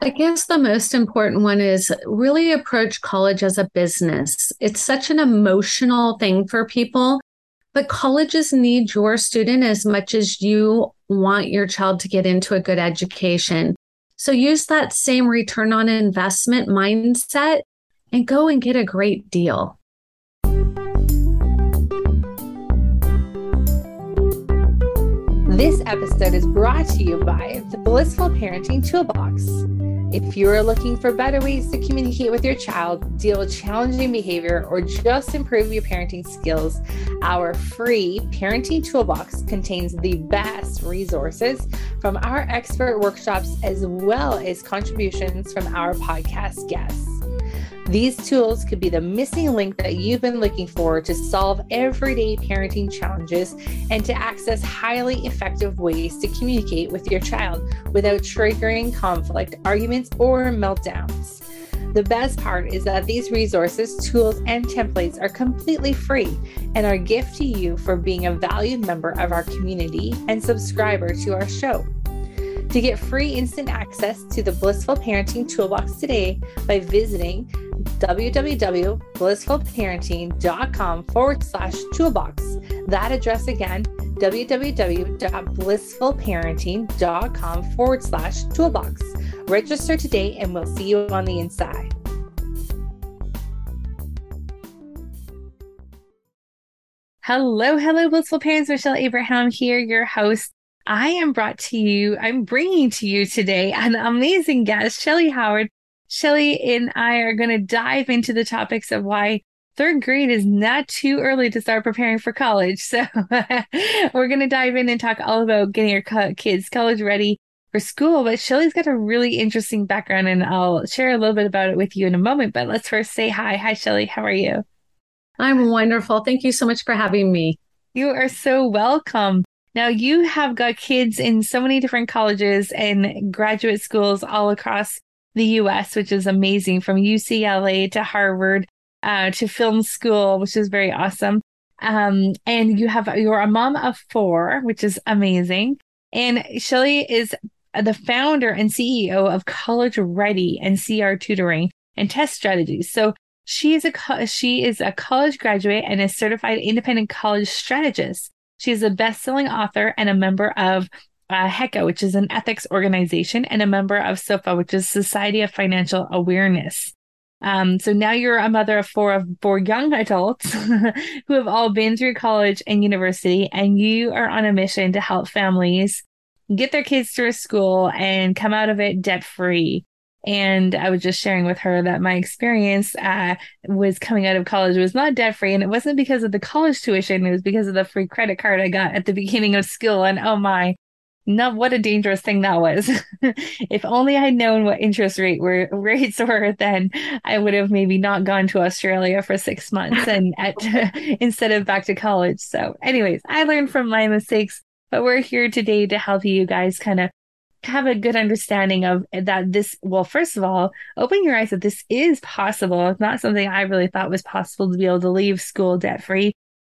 I guess the most important one is really approach college as a business. It's such an emotional thing for people, but colleges need your student as much as you want your child to get into a good education. So use that same return on investment mindset and go and get a great deal. This episode is brought to you by the Blissful Parenting Toolbox. If you're looking for better ways to communicate with your child, deal with challenging behavior, or just improve your parenting skills, our free parenting toolbox contains the best resources from our expert workshops as well as contributions from our podcast guests. These tools could be the missing link that you've been looking for to solve everyday parenting challenges and to access highly effective ways to communicate with your child without triggering conflict, arguments, or meltdowns. The best part is that these resources, tools, and templates are completely free and are a gift to you for being a valued member of our community and subscriber to our show. To get free instant access to the Blissful Parenting Toolbox today by visiting www.blissfulparenting.com forward slash toolbox. That address again, www.blissfulparenting.com forward slash toolbox. Register today and we'll see you on the inside. Hello, hello, blissful parents. Michelle Abraham here, your host. I am brought to you, I'm bringing to you today an amazing guest, Shellee Howard. Shellee and I are going to dive into the topics of why third grade is not too early to start preparing for college. So we're going to dive in and talk all about getting your kids college ready for school. But Shellee's got a really interesting background and I'll share a little bit about it with you in a moment. But let's first say hi. Hi, Shellee. How are you? I'm wonderful. Thank you so much for having me. You are so welcome. Now, you have got kids in so many different colleges and graduate schools all across the US, which is amazing from UCLA to Harvard uh, to film school, which is very awesome. Um, and you have, you're a mom of four, which is amazing. And Shellee is the founder and CEO of College Ready and CR Tutoring and Test Strategies. So she is a she is a college graduate and a certified independent college strategist. She is a best-selling author and a member of uh, HECA, which is an ethics organization, and a member of SOFA, which is Society of Financial Awareness. Um, so now you're a mother of four of four young adults who have all been through college and university, and you are on a mission to help families get their kids through school and come out of it debt free. And I was just sharing with her that my experience uh, was coming out of college was not debt free. And it wasn't because of the college tuition, it was because of the free credit card I got at the beginning of school. And oh my, no, what a dangerous thing that was. if only I'd known what interest rate were rates were, then I would have maybe not gone to Australia for six months and at instead of back to college. So, anyways, I learned from my mistakes, but we're here today to help you guys kind of have a good understanding of that this well first of all open your eyes that this is possible it's not something i really thought was possible to be able to leave school debt free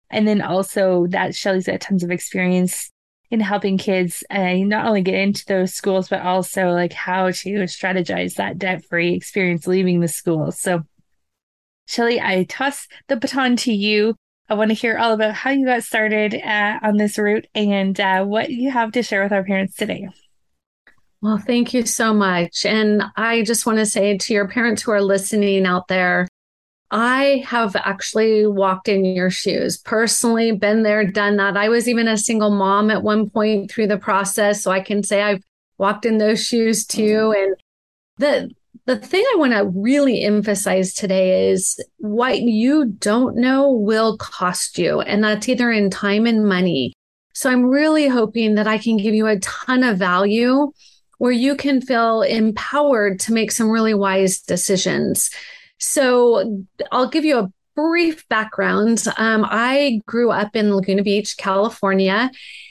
and then also that shellee's got tons of experience in helping kids uh, not only get into those schools but also like how to strategize that debt free experience leaving the school so shellee i toss the baton to you I want to hear all about how you got started uh, on this route and uh, what you have to share with our parents today. Well, thank you so much. And I just want to say to your parents who are listening out there, I have actually walked in your shoes, personally been there, done that. I was even a single mom at one point through the process. So I can say I've walked in those shoes too. Mm-hmm. And the the thing I want to really emphasize today is what you don't know will cost you. And that's either in time and money. So I'm really hoping that I can give you a ton of value where you can feel empowered to make some really wise decisions. So I'll give you a brief background. Um, I grew up in Laguna Beach, California,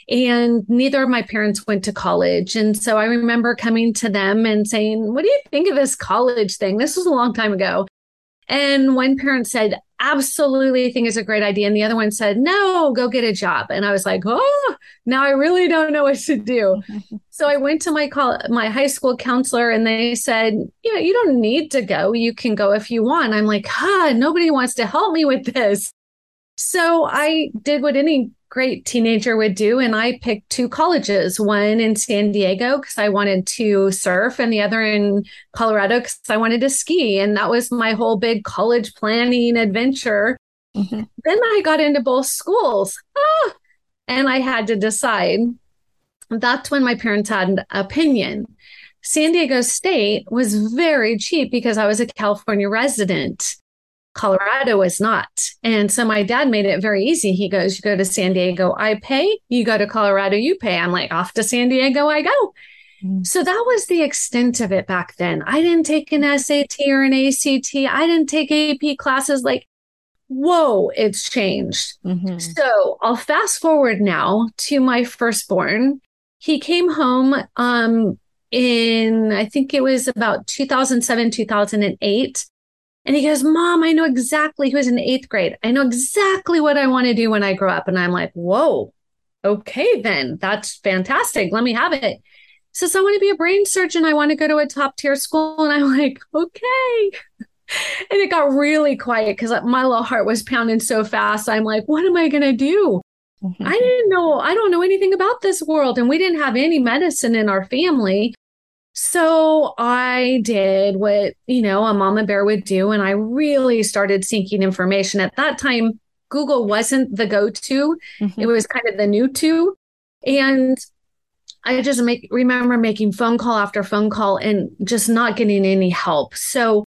and neither of my parents went to college. And so I remember coming to them and saying, What do you think of this college thing? This was a long time ago. And one parent said, absolutely think it's a great idea. And the other one said, no, go get a job. And I was like, oh, now I really don't know what to do. so I went to my call, my high school counselor and they said, yeah, you don't need to go. You can go if you want. I'm like, huh, nobody wants to help me with this. So I did what any great teenager would do. And I picked two colleges, one in San Diego because I wanted to surf, and the other in Colorado because I wanted to ski. And that was my whole big college planning adventure. Mm-hmm. Then I got into both schools. Ah, and I had to decide. That's when my parents had an opinion. San Diego State was very cheap because I was a California resident. Colorado was not. And so my dad made it very easy. He goes, You go to San Diego, I pay. You go to Colorado, you pay. I'm like, Off to San Diego, I go. Mm. So that was the extent of it back then. I didn't take an SAT or an ACT. I didn't take AP classes. Like, whoa, it's changed. Mm-hmm. So I'll fast forward now to my firstborn. He came home um, in, I think it was about 2007, 2008 and he goes, Mom, I know exactly, who's in eighth grade. I know exactly what I want to do when I grow up. And I'm like, Whoa, okay, then that's fantastic. Let me have it. He says, I want to be a brain surgeon. I want to go to a top tier school. And I'm like, Okay. And it got really quiet because my little heart was pounding so fast. I'm like, What am I going to do? Mm-hmm. I didn't know, I don't know anything about this world. And we didn't have any medicine in our family. So I did what, you know, a mama bear would do. And I really started seeking information. At that time, Google wasn't the go to, mm-hmm. it was kind of the new to. And I just make remember making phone call after phone call and just not getting any help. So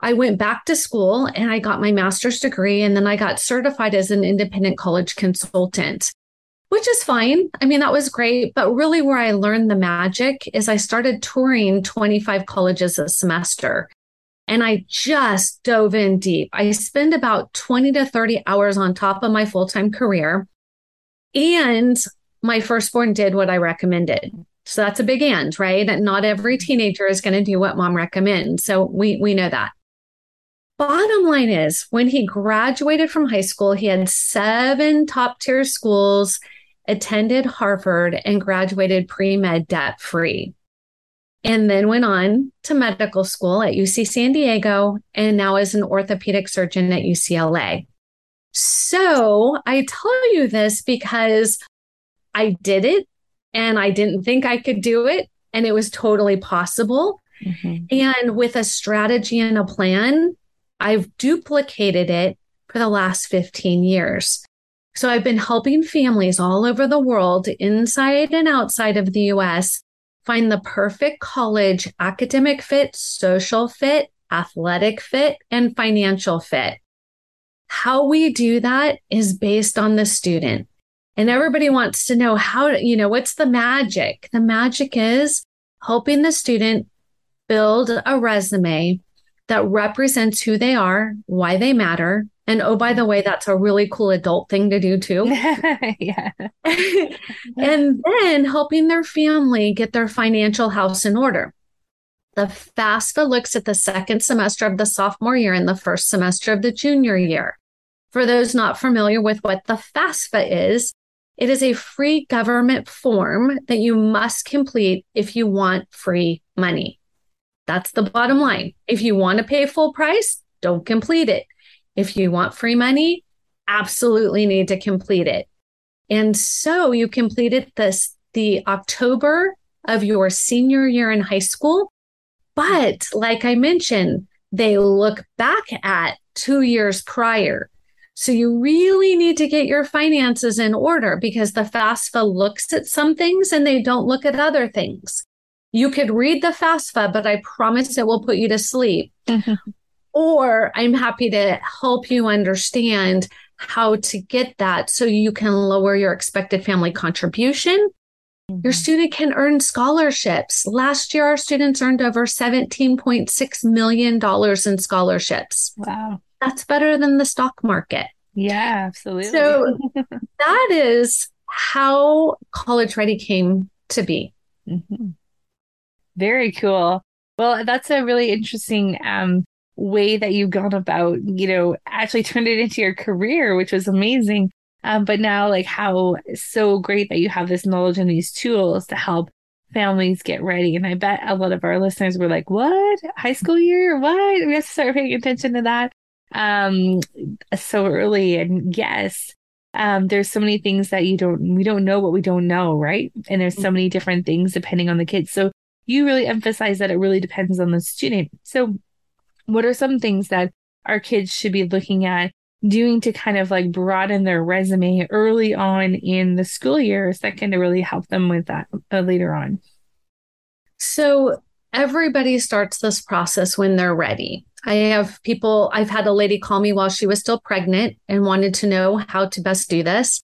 I went back to school and I got my master's degree and then I got certified as an independent college consultant which is fine. I mean, that was great. But really, where I learned the magic is I started touring 25 colleges a semester. And I just dove in deep. I spend about 20 to 30 hours on top of my full time career. And my firstborn did what I recommended. So that's a big and, right? That not every teenager is going to do what mom recommends. So we, we know that. Bottom line is, when he graduated from high school, he had seven top tier schools attended Harvard and graduated pre med debt free, and then went on to medical school at UC San Diego and now is an orthopedic surgeon at UCLA. So I tell you this because I did it and I didn't think I could do it, and it was totally possible. Mm-hmm. And with a strategy and a plan, I've duplicated it for the last 15 years. So I've been helping families all over the world, inside and outside of the US, find the perfect college academic fit, social fit, athletic fit, and financial fit. How we do that is based on the student. And everybody wants to know how, you know, what's the magic? The magic is helping the student build a resume that represents who they are, why they matter, and oh, by the way, that's a really cool adult thing to do too. yeah. and then helping their family get their financial house in order. The FAFSA looks at the second semester of the sophomore year and the first semester of the junior year. For those not familiar with what the FAFSA is, it is a free government form that you must complete if you want free money. That's the bottom line. If you want to pay full price, don't complete it. If you want free money, absolutely need to complete it. And so you completed this the October of your senior year in high school. But like I mentioned, they look back at two years prior. So you really need to get your finances in order because the FAFSA looks at some things and they don't look at other things. You could read the FAFSA, but I promise it will put you to sleep. Mm-hmm. Or I'm happy to help you understand how to get that so you can lower your expected family contribution. Mm-hmm. Your student can earn scholarships. Last year, our students earned over $17.6 million in scholarships. Wow. That's better than the stock market. Yeah, absolutely. So that is how College Ready came to be. Mm-hmm. Very cool. Well, that's a really interesting um, way that you've gone about, you know, actually turned it into your career, which was amazing. Um, but now, like, how so great that you have this knowledge and these tools to help families get ready. And I bet a lot of our listeners were like, what? High school year? What? We have to start paying attention to that um, so early. And yes, um, there's so many things that you don't, we don't know what we don't know, right? And there's so many different things depending on the kids. So you really emphasize that it really depends on the student. So what are some things that our kids should be looking at doing to kind of like broaden their resume early on in the school years that can really help them with that uh, later on? So everybody starts this process when they're ready. I have people, I've had a lady call me while she was still pregnant and wanted to know how to best do this.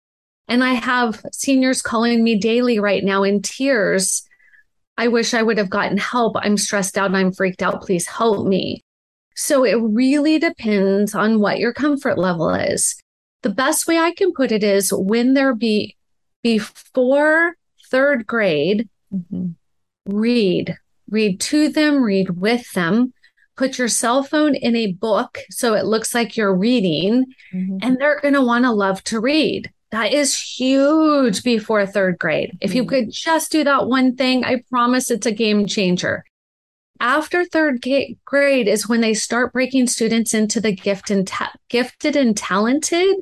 And I have seniors calling me daily right now in tears. I wish I would have gotten help. I'm stressed out. I'm freaked out. Please help me. So it really depends on what your comfort level is. The best way I can put it is when there be before third grade, mm-hmm. read, read to them, read with them put your cell phone in a book so it looks like you're reading, mm-hmm. and they're going to want to love to read. That is huge before third grade. If you mm-hmm. could just do that one thing, I promise it's a game changer. After third grade is when they start breaking students into the gift and ta- gifted and talented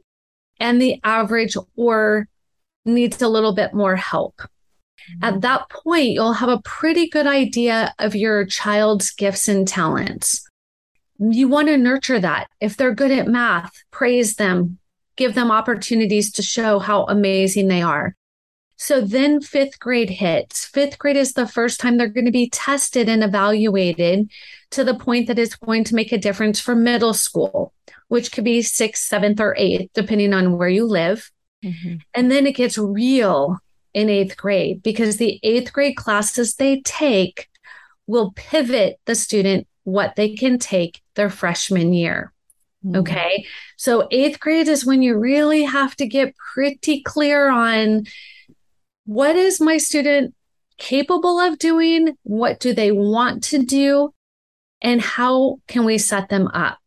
and the average or needs a little bit more help. At mm-hmm. that point, you'll have a pretty good idea of your child's gifts and talents. You want to nurture that. If they're good at math, praise them, give them opportunities to show how amazing they are. So then fifth grade hits. Fifth grade is the first time they're going to be tested and evaluated to the point that it's going to make a difference for middle school, which could be sixth, seventh, or eighth, depending on where you live. Mm-hmm. And then it gets real in eighth grade because the eighth grade classes they take will pivot the student what they can take their freshman year. Mm-hmm. Okay. So eighth grade is when you really have to get pretty clear on what is my student capable of doing? What do they want to do? And how can we set them up?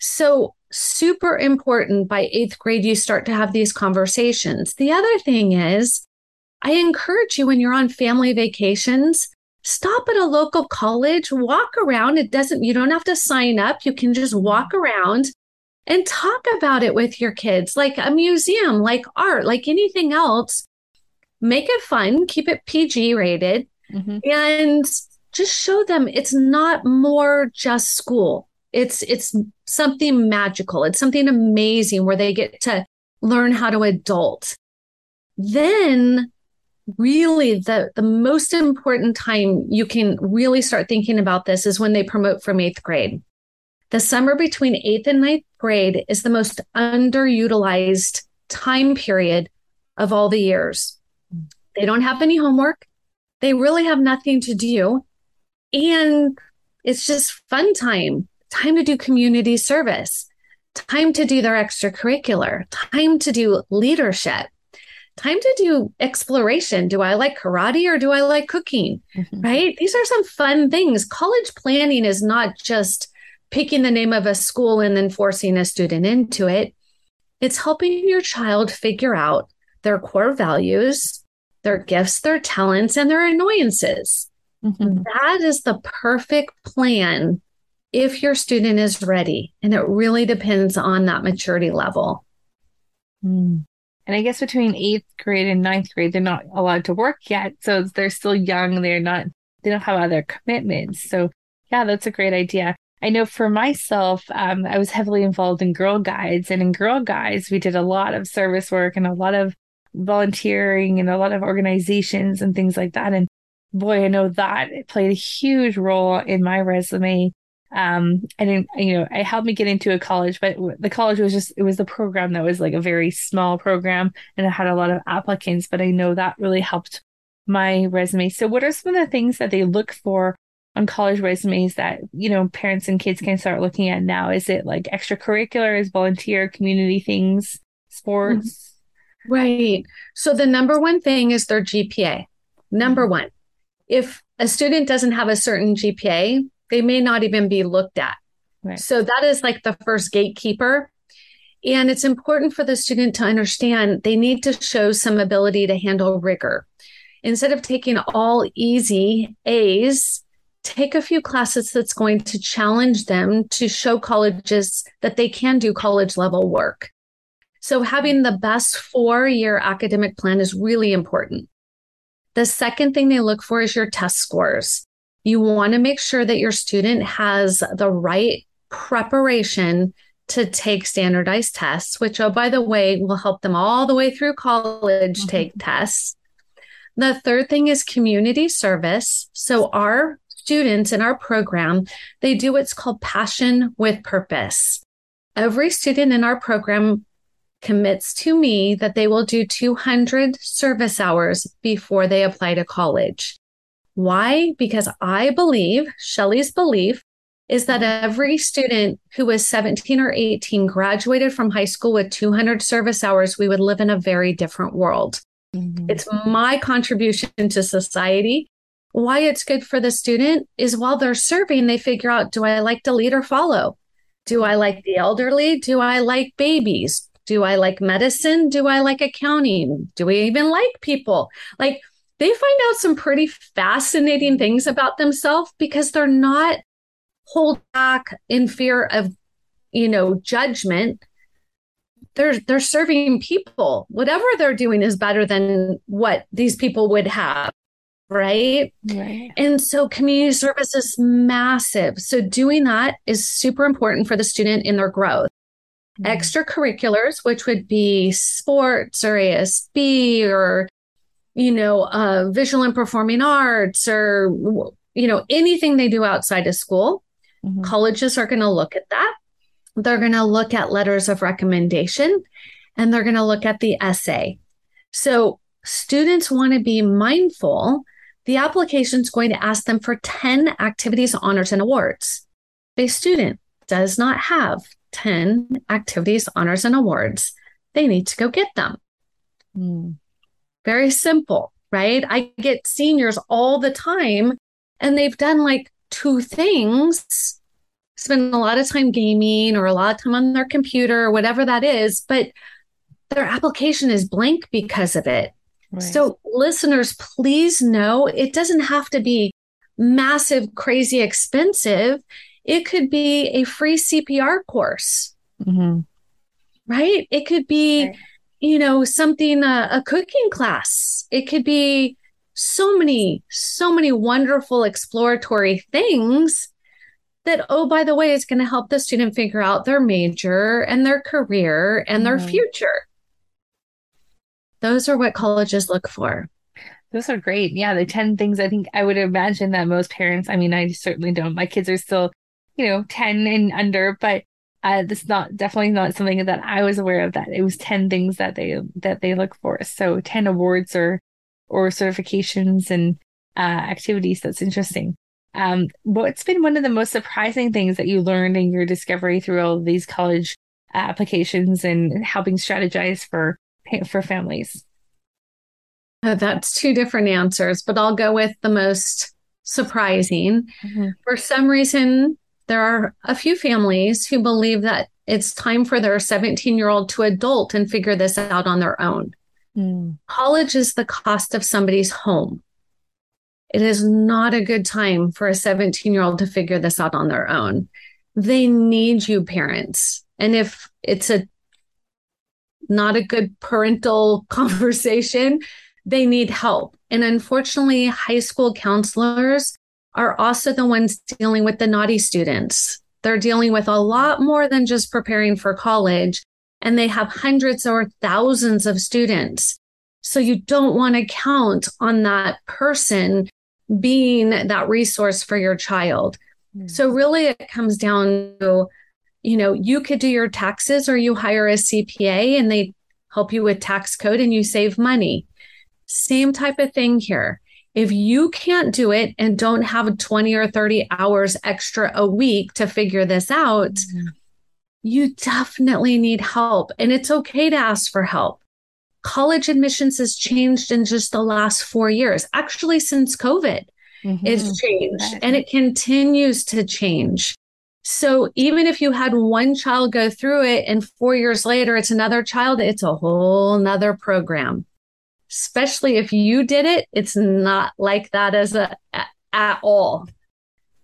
So, super important by eighth grade, you start to have these conversations. The other thing is, I encourage you when you're on family vacations, stop at a local college, walk around. It doesn't, you don't have to sign up. You can just walk around and talk about it with your kids, like a museum, like art, like anything else. Make it fun, keep it PG rated, mm-hmm. and just show them it's not more just school. It's it's something magical. It's something amazing where they get to learn how to adult. Then really the the most important time you can really start thinking about this is when they promote from eighth grade. The summer between eighth and ninth grade is the most underutilized time period of all the years. They don't have any homework. They really have nothing to do. And it's just fun time, time to do community service, time to do their extracurricular, time to do leadership time to do exploration. Do I like karate or do I like cooking? Mm-hmm. Right? These are some fun things. College planning is not just picking the name of a school and then forcing a student into it. It's helping your child figure out their core values, their gifts, their talents, and their annoyances. Mm-hmm. That is the perfect plan if your student is ready. And it really depends on that maturity level. Mm. And I guess between eighth grade and ninth grade, they're not allowed to work yet. So they're still young. They're not, they don't have other commitments. So yeah, that's a great idea. I know for myself, um, I was heavily involved in Girl Guides. And in Girl Guides, we did a lot of service work and a lot of volunteering and a lot of organizations and things like that. And boy, I know that played a huge role in my resume. Um i didn't you know it helped me get into a college but the college was just it was the program that was like a very small program and it had a lot of applicants but i know that really helped my resume. So what are some of the things that they look for on college resumes that you know parents and kids can start looking at now? Is it like extracurriculars volunteer community things sports right so the number one thing is their gpa number mm-hmm. one if a student doesn't have a certain gpa they may not even be looked at. Right. So that is like the first gatekeeper. And it's important for the student to understand they need to show some ability to handle rigor. Instead of taking all easy A's, take a few classes that's going to challenge them to show colleges that they can do college level work. So having the best four year academic plan is really important. The second thing they look for is your test scores. You want to make sure that your student has the right preparation to take standardized tests, which, oh, by the way, will help them all the way through college mm-hmm. take tests. The third thing is community service. So our students in our program, they do what's called passion with purpose. Every student in our program commits to me that they will do 200 service hours before they apply to college. Why? Because I believe, Shellee's belief, is that every student who was 17 or 18 graduated from high school with 200 service hours, we would live in a very different world. Mm-hmm. It's my contribution to society. Why it's good for the student is while they're serving, they figure out do I like to lead or follow? Do I like the elderly? Do I like babies? Do I like medicine? Do I like accounting? Do we even like people? Like they find out some pretty fascinating things about themselves because they're not hold back in fear of you know judgment they're they're serving people whatever they're doing is better than what these people would have right right and so community service is massive so doing that is super important for the student in their growth mm-hmm. extracurriculars which would be sports or asb or you know uh, visual and performing arts or you know anything they do outside of school Mm-hmm. Colleges are going to look at that. They're going to look at letters of recommendation and they're going to look at the essay. So students want to be mindful. The application is going to ask them for 10 activities, honors, and awards. A student does not have 10 activities, honors, and awards. They need to go get them. Mm. Very simple, right? I get seniors all the time and they've done like two things spend a lot of time gaming or a lot of time on their computer or whatever that is, but their application is blank because of it. Right. So, listeners, please know it doesn't have to be massive, crazy expensive. It could be a free CPR course, mm-hmm. right? It could be, right. you know, something, uh, a cooking class. It could be so many, so many wonderful exploratory things that, oh, by the way, is going to help the student figure out their major and their career and their mm-hmm. future. Those are what colleges look for. Those are great. Yeah, the 10 things I think I would imagine that most parents, I mean, I certainly don't. My kids are still, you know, 10 and under, but uh, this not definitely not something that I was aware of that it was 10 things that they that they look for. So 10 awards or or certifications and uh, activities. That's interesting. Um, what's been one of the most surprising things that you learned in your discovery through all of these college applications and helping strategize for for families? Uh, that's two different answers, but I'll go with the most surprising. Mm-hmm. For some reason, there are a few families who believe that it's time for their 17 year old to adult and figure this out on their own. Mm. College is the cost of somebody's home. It is not a good time for a 17 year old to figure this out on their own. They need you, parents. And if it's a not a good parental conversation, they need help. And unfortunately, high school counselors are also the ones dealing with the naughty students. They're dealing with a lot more than just preparing for college and they have hundreds or thousands of students. So you don't want to count on that person being that resource for your child. Mm-hmm. So really it comes down to, you know, you could do your taxes or you hire a CPA and they help you with tax code and you save money. Same type of thing here. If you can't do it and don't have 20 or 30 hours extra a week to figure this out, mm-hmm you definitely need help and it's okay to ask for help. College admissions has changed in just the last four years, actually, since COVID. Mm-hmm. It's changed and it continues to change. So even if you had one child go through it and four years later it's another child, it's a whole nother program. Especially if you did it, it's not like that as a at all.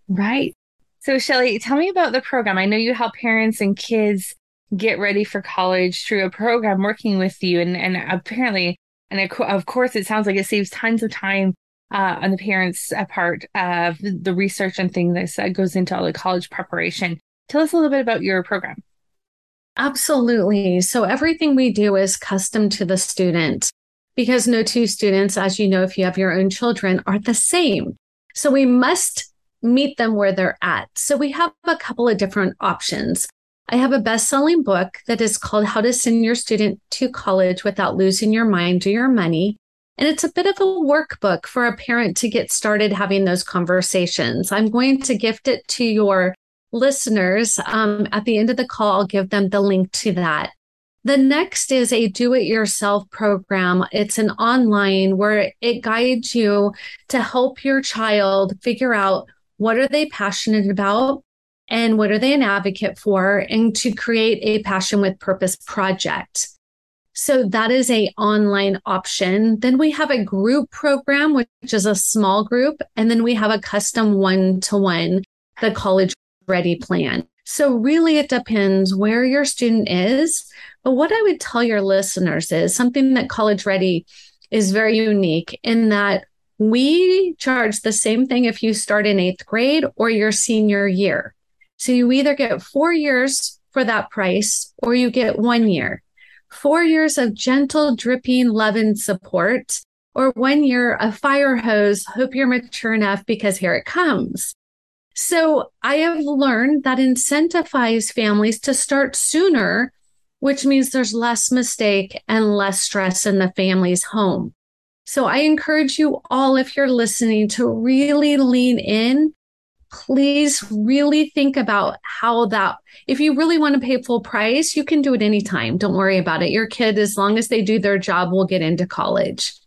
Right. So Shellee, tell me about the program. I know you help parents and kids get ready for college through a program working with you and and apparently and of course it sounds like it saves tons of time uh, on the parents' part of the research and things that goes into all the college preparation. Tell us a little bit about your program. Absolutely. So, everything we do is custom to the student because no two students, as you know, if you have your own children, are the same. So, we must meet them where they're at. So, we have a couple of different options. I have a best selling book that is called How to Send Your Student to College Without Losing Your Mind or Your Money. And it's a bit of a workbook for a parent to get started having those conversations. I'm going to gift it to your listeners. Um, at the end of the call, I'll give them the link to that. The next is a do it yourself program. It's an online where it guides you to help your child figure out what are they passionate about and what are they an advocate for and to create a passion with purpose project. So that is a online option. Then we have a group program, which is a small group. And then we have a custom one to one, the college ready plan. So really it depends where your student is. But what I would tell your listeners is something that college ready is very unique in that we charge the same thing if you start in eighth grade or your senior year. So you either get four years for that price or you get one year four years of gentle, dripping love and support, or one year of fire hose. Hope you're mature enough because here it comes. So I have learned that incentivize families to start sooner, which means there's less mistake and less stress in the family's home. So I encourage you all, if you're listening, to really lean in. Please really think about how that if you really want to pay full price you can do it anytime. Don't worry about it. Your kid as long as they do their job will get into college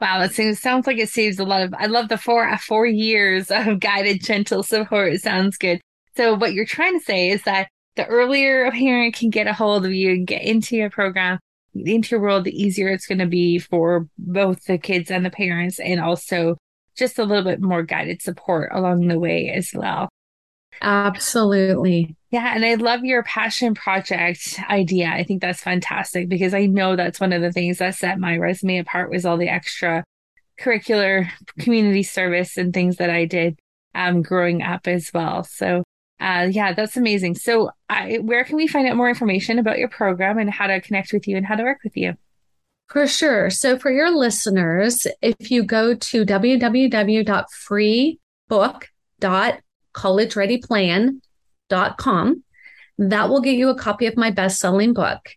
wow that seems sounds like it saves a lot of i love the four uh, four years of guided gentle support it sounds good so what you're trying to say is that the earlier a parent can get a hold of you and get into your program into your world the easier it's going to be for both the kids and the parents and also just a little bit more guided support along the way as well. Absolutely. Yeah. And I love your passion project idea. I think that's fantastic because I know that's one of the things that set my resume apart was all the extra curricular community service and things that I did um, growing up as well. So, uh, yeah, that's amazing. So, I, where can we find out more information about your program and how to connect with you and how to work with you? For sure. So, for your listeners, if you go to www.freebook.collegereadyplan.com, that will get you a copy of my best selling book.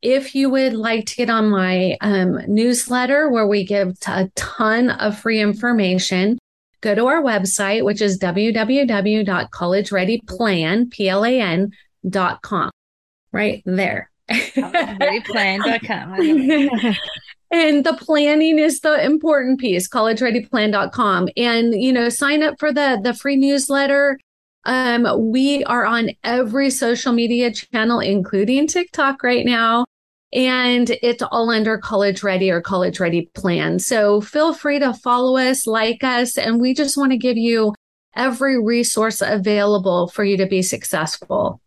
If you would like to get on my um, newsletter where we give a ton of free information, go to our website, which is www.collegereadyplan.com. Right there. collegereadyplan.com. and the planning is the important piece collegereadyplan.com and you know sign up for the the free newsletter. Um we are on every social media channel including tiktok right now. And it's all under college ready or college ready plan. So feel free to follow us like us and we just want to give you every resource available for you to be successful.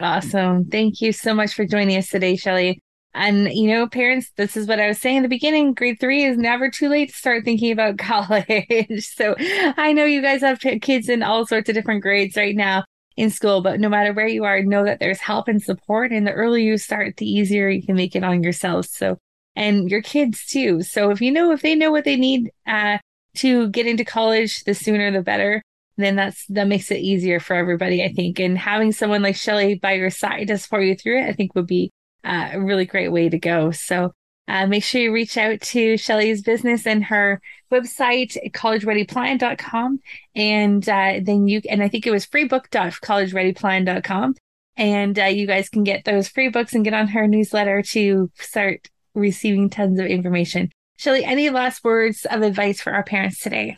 Awesome. Thank you so much for joining us today, Shellee. And, you know, parents, this is what I was saying in the beginning. Grade three is never too late to start thinking about college. so I know you guys have kids in all sorts of different grades right now in school, but no matter where you are, know that there's help and support. And the earlier you start, the easier you can make it on yourselves. So, and your kids too. So if you know, if they know what they need uh, to get into college, the sooner the better then that's that makes it easier for everybody, I think. And having someone like Shellee by your side to support you through it, I think would be uh, a really great way to go. So uh, make sure you reach out to Shellee's business and her website, collegereadyplan.com. And uh, then you, and I think it was freebook.collegereadyplan.com. And uh, you guys can get those free books and get on her newsletter to start receiving tons of information. Shellee, any last words of advice for our parents today?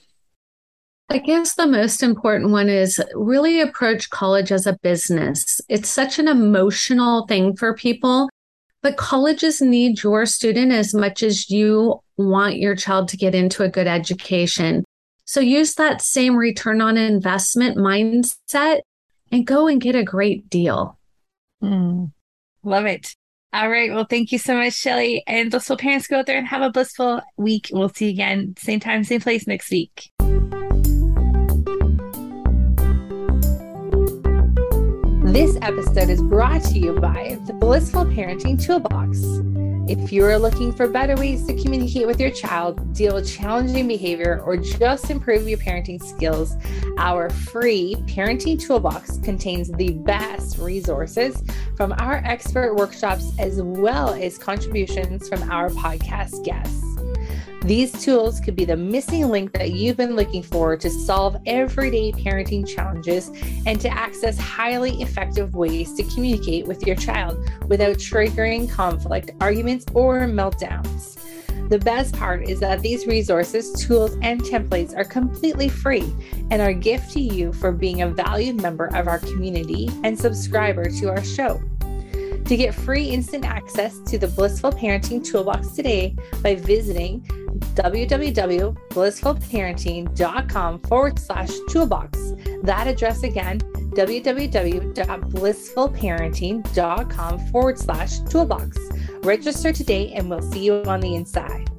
I guess the most important one is really approach college as a business. It's such an emotional thing for people, but colleges need your student as much as you want your child to get into a good education. So use that same return on investment mindset and go and get a great deal. Mm, love it. All right. Well, thank you so much, Shellee. And blissful parents go out there and have a blissful week. We'll see you again, same time, same place next week. This episode is brought to you by the Blissful Parenting Toolbox. If you're looking for better ways to communicate with your child, deal with challenging behavior, or just improve your parenting skills, our free parenting toolbox contains the best resources from our expert workshops as well as contributions from our podcast guests. These tools could be the missing link that you've been looking for to solve everyday parenting challenges and to access highly effective ways to communicate with your child without triggering conflict, arguments, or meltdowns. The best part is that these resources, tools, and templates are completely free and are a gift to you for being a valued member of our community and subscriber to our show. To get free instant access to the Blissful Parenting Toolbox today by visiting www.blissfulparenting.com forward slash toolbox. That address again, www.blissfulparenting.com forward slash toolbox. Register today and we'll see you on the inside.